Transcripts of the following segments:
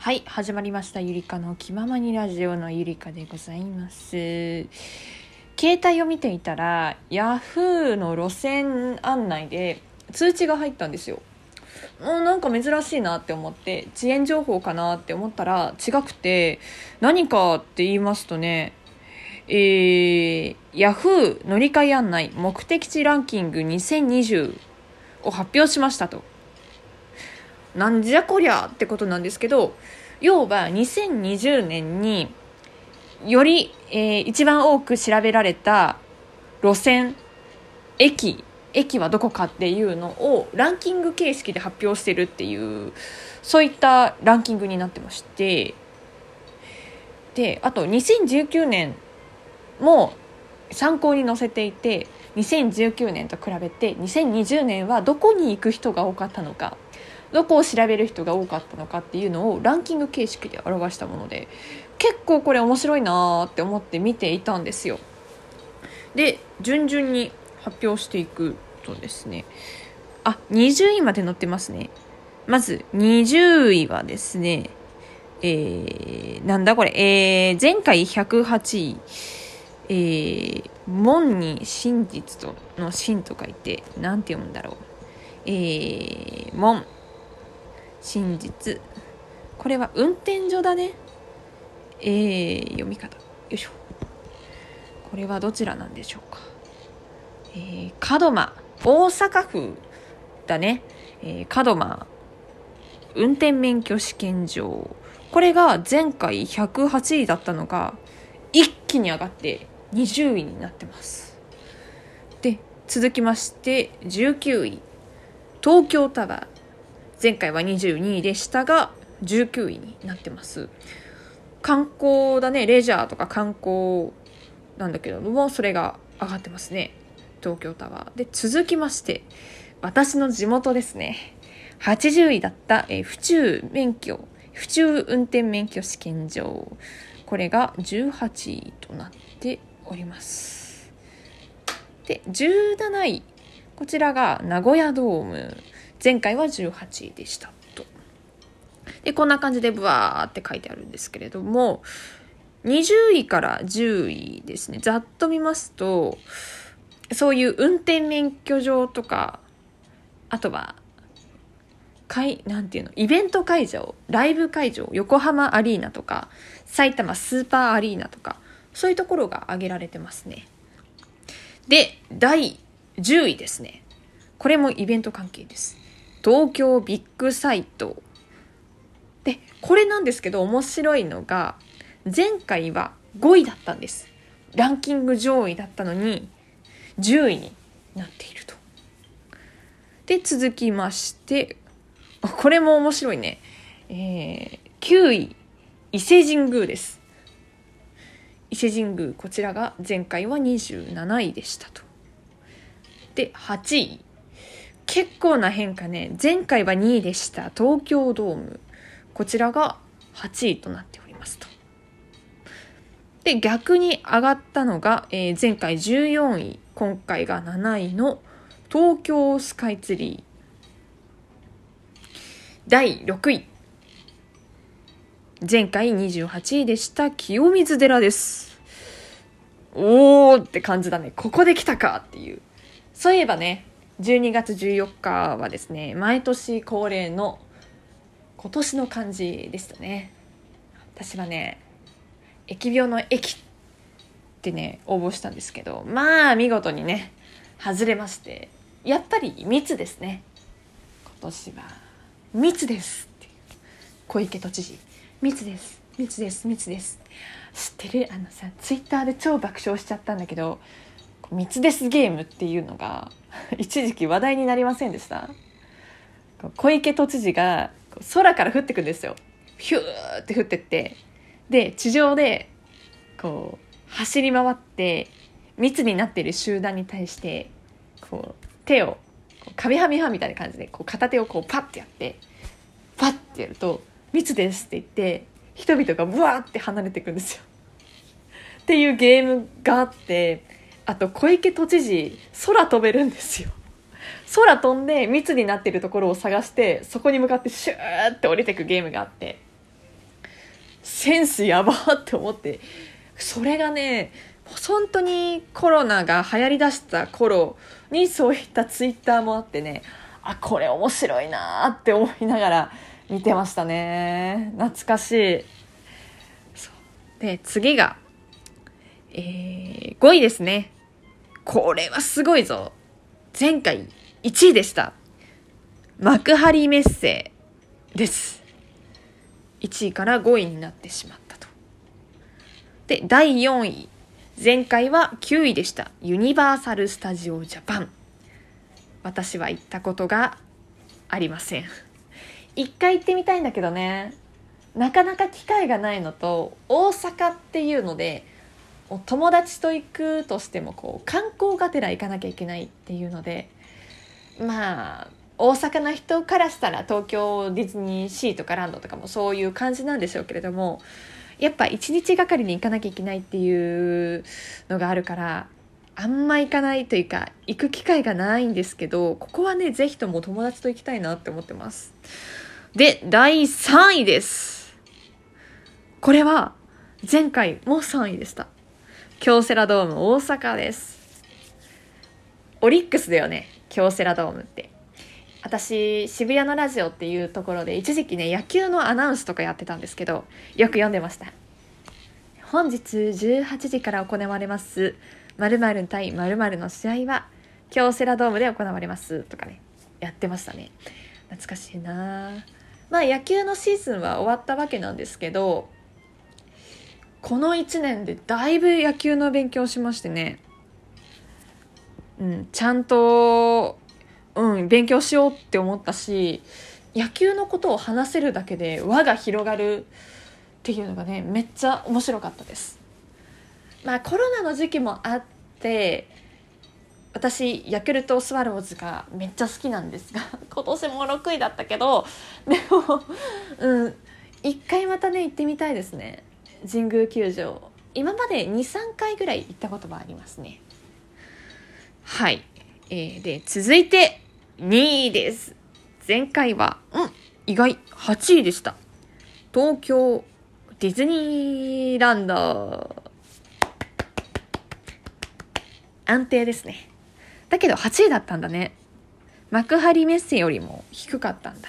はい始まりました。ゆりかの気ままにラジオのゆりかでございます。携帯を見ていたらヤフーの路線案内で通知が入ったんですよ。もうなんか珍しいなって思って遅延情報かなって思ったら違くて何かって言いますとねえー、ヤフー乗り換え案内目的地ランキング2020を発表しましたと。なんじゃこりゃってことなんですけど要は2020年により、えー、一番多く調べられた路線駅駅はどこかっていうのをランキング形式で発表してるっていうそういったランキングになってましてであと2019年も参考に載せていて2019年と比べて2020年はどこに行く人が多かったのかどこを調べる人が多かったのかっていうのをランキング形式で表したもので結構これ面白いなーって思って見ていたんですよ。で順々に発表していくとですねあ20位まで載ってますね。まず20位はですねえー、なんだこれ、えー、前回108位、えー、門に真実との真と書いて、なんて読むんだろう。えー、門。真実。これは運転所だね。えー、読み方。よいしょ。これはどちらなんでしょうか。えー、門真。大阪府だね、えー、門真。運転免許試験場。これが前回108位だったのが一気に上がって20位になってます。で続きまして19位。東京タワー。前回は22位でしたが19位になってます。観光だねレジャーとか観光なんだけどもそれが上がってますね。東京タワー。で続きまして私の地元ですね。80位だった、え府中免許府中運転免許試験場。これが18位となっております。で17位こちらが名古屋ドーム。前回は18位でした。と。でこんな感じでブワーって書いてあるんですけれども20位から10位ですね。ざっと見ますとそういう運転免許場とかあとはかいなんていうのイベント会場ライブ会場横浜アリーナとか埼玉スーパーアリーナとかそういうところが挙げられてますね。で第10位ですね。これもイベント関係です。東京ビッグサイト。で、これなんですけど面白いのが、前回は5位だったんです。ランキング上位だったのに、10位になっていると。で、続きまして、これも面白いね。えー、9位、伊勢神宮です。伊勢神宮、こちらが前回は27位でしたと。で、8位、結構な変化ね。前回は2位でした。東京ドーム。こちらが8位となっておりますと。で逆に上がったのが、えー、前回14位。今回が7位の東京スカイツリー。第6位。前回28位でした。清水寺です。おーって感じだね。ここで来たかっていう。そういえばね12月14日はですね毎年恒例の今年の漢字でしたね。私はね疫病の疫ってね応募したんですけどまあ見事にね外れましてやっぱり密ですね。今年は密ですって小池都知事密です密です密です。知ってる？あのさツイッターで超爆笑しちゃったんだけど密ですゲームっていうのが 一時期話題になりませんでした？小池都知事が空から降ってくんですよ。ヒューって降ってって。で地上でこう走り回って密になっている集団に対してこう手をカメハメハみたいな感じでこう片手をこうパッてやってパッてやると「密です」って言って人々がブワーって離れていくんですよ。っていうゲームがあってあと小池都知事空飛べるんですよ。空飛んで密になってるところを探してそこに向かってシューって降りてくゲームがあって。センスやばって思って。それがね本当にコロナが流行りだした頃にそういったツイッターもあってねあこれ面白いなって思いながら見てましたね。懐かしい。で次が、えー、5位ですね。これはすごいぞ。前回1位でした。幕張メッセです。1位から5位になってしまったと。で第4位。前回は9位でした。ユニバーサル・スタジオ・ジャパン。私は行ったことがありません。一回行ってみたいんだけどね。なかなか機会がないのと大阪っていうので友達と行くとしてもこう観光がてら行かなきゃいけないっていうのでまあ大阪の人からしたら東京ディズニーシーとかランドとかもそういう感じなんでしょうけれどもやっぱ一日がかりに行かなきゃいけないっていうのがあるからあんま行かないというか行く機会がないんですけどここはね是非とも友達と行きたいなって思ってます。で第3位です。これは前回も3位でした。京セラドーム大阪です。オリックスだよね京セラドームって。私渋谷のラジオっていうところで一時期ね野球のアナウンスとかやってたんですけどよく読んでました。本日18時から行われます〇〇対〇〇の試合は京セラドームで行われますとかねやってましたね。懐かしいなまあ野球のシーズンは終わったわけなんですけどこの1年でだいぶ野球の勉強しましてねうんちゃんとうん、勉強しようって思ったし野球のことを話せるだけで輪が広がるっていうのがねめっちゃ面白かったです。まあコロナの時期もあって私ヤクルトスワローズがめっちゃ好きなんですが 今年も6位だったけどでもうん一回またね行ってみたいですね神宮球場今まで23回ぐらい行ったこともありますねはい、えー、で続いて2位です。前回は、うん、意外、8位でした。東京ディズニーランド。安定ですね。だけど8位だったんだね。幕張メッセよりも低かったんだ。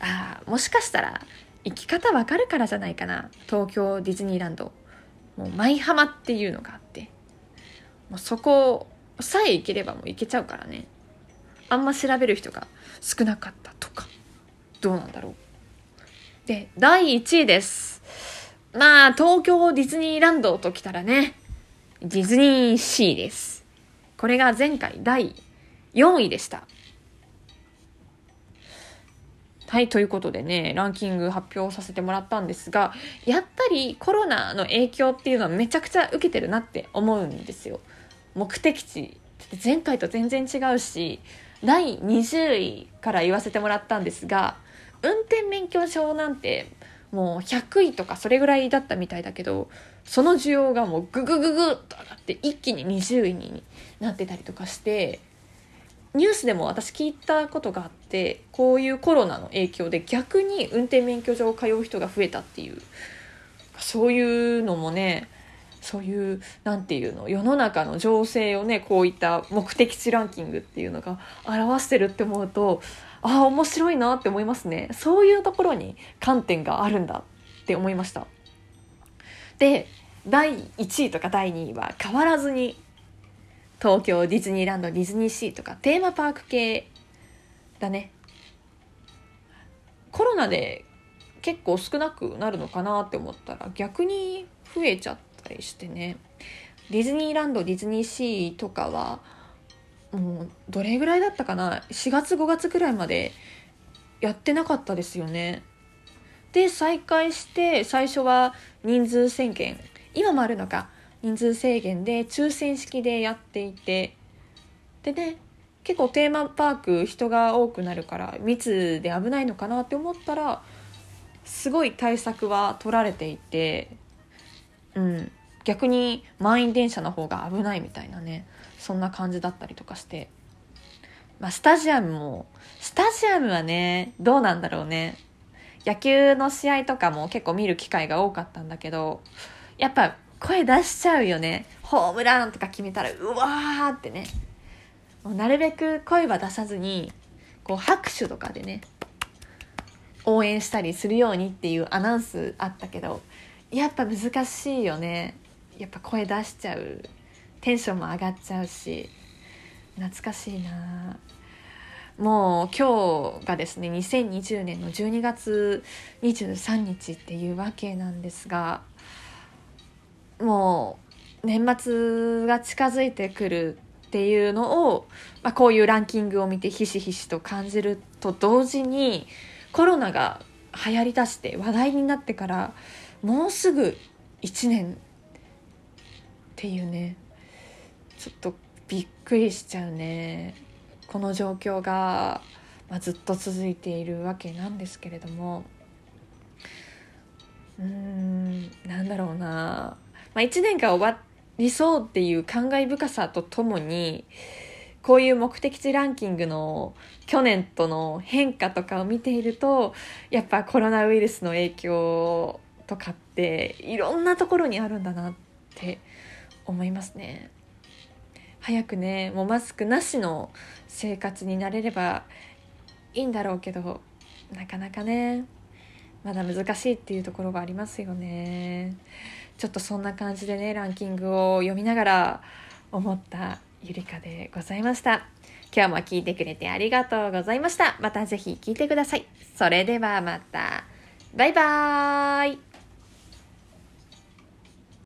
ああ、もしかしたら、行き方わかるからじゃないかな。東京ディズニーランド。もう舞浜っていうのがあって。もうそこさえ行ければもう行けちゃうからね。あんま調べる人が少なかったとかどうなんだろうで第1位ですまあ東京ディズニーランドときたらねディズニーシーですこれが前回第4位でしたはい、ということでね、ランキング発表させてもらったんですが、やっぱりコロナの影響っていうのはめちゃくちゃ受けてるなって思うんですよ。目的地、前回と全然違うし、第20位から言わせてもらったんですが運転免許証なんてもう100位とかそれぐらいだったみたいだけどその需要がもうググググッと上がって一気に20位になってたりとかしてニュースでも私聞いたことがあってこういうコロナの影響で逆に運転免許証を通う人が増えたっていうそういうのもねそういう何て言うの世の中の情勢をねこういった目的地ランキングっていうのが表してるって思うとああ面白いなって思いますね。そういうところに観点があるんだって思いました。で第1位とか第2位は変わらずに東京ディズニーランドディズニーシーとかテーマパーク系だね。コロナで結構少なくなるのかなって思ったら逆に増えちゃったりしてね。ディズニーランドディズニーシーとかはもうどれぐらいだったかな？4月5月ぐらいまでやってなかったですよね。で再開して最初は人数制限。今もあるのか。人数制限で抽選式でやっていて。でね結構テーマパーク人が多くなるから密で危ないのかなって思ったらすごい対策は取られていて。うん、逆に満員電車の方が危ないみたいなね。そんな感じだったりとかして、まあ、スタジアムもスタジアムはねどうなんだろうね。野球の試合とかも結構見る機会が多かったんだけどやっぱ声出しちゃうよね。ホームランとか決めたらうわーってね。もうなるべく声は出さずにこう拍手とかでね応援したりするようにっていうアナウンスあったけどやっぱ難しいよね。やっぱ声出しちゃう。テンションも上がっちゃうし。懐かしいな。もう今日がですね2020年の12月23日っていうわけなんですがもう年末が近づいてくるっていうのを、まあ、こういうランキングを見てひしひしと感じると同時にコロナが流行りだして話題になってからもうすぐ1年っていうねちょっとびっくりしちゃうね。この状況が、まあ、ずっと続いているわけなんですけれども。うーんなんだろうな、まあ、1年が終わりそうっていう感慨深さとともにこういう目的地ランキングの去年との変化とかを見ているとやっぱコロナウイルスの影響とかっていろんなところにあるんだなって思いますね。早くねもうマスクなしの生活になれればいいんだろうけどなかなかねまだ難しいっていうところがありますよねちょっとそんな感じでねランキングを読みながら思ったゆりかでございました。今日も聞いてくれてありがとうございました。また是非聞いてください。それではまた。バイバーイ。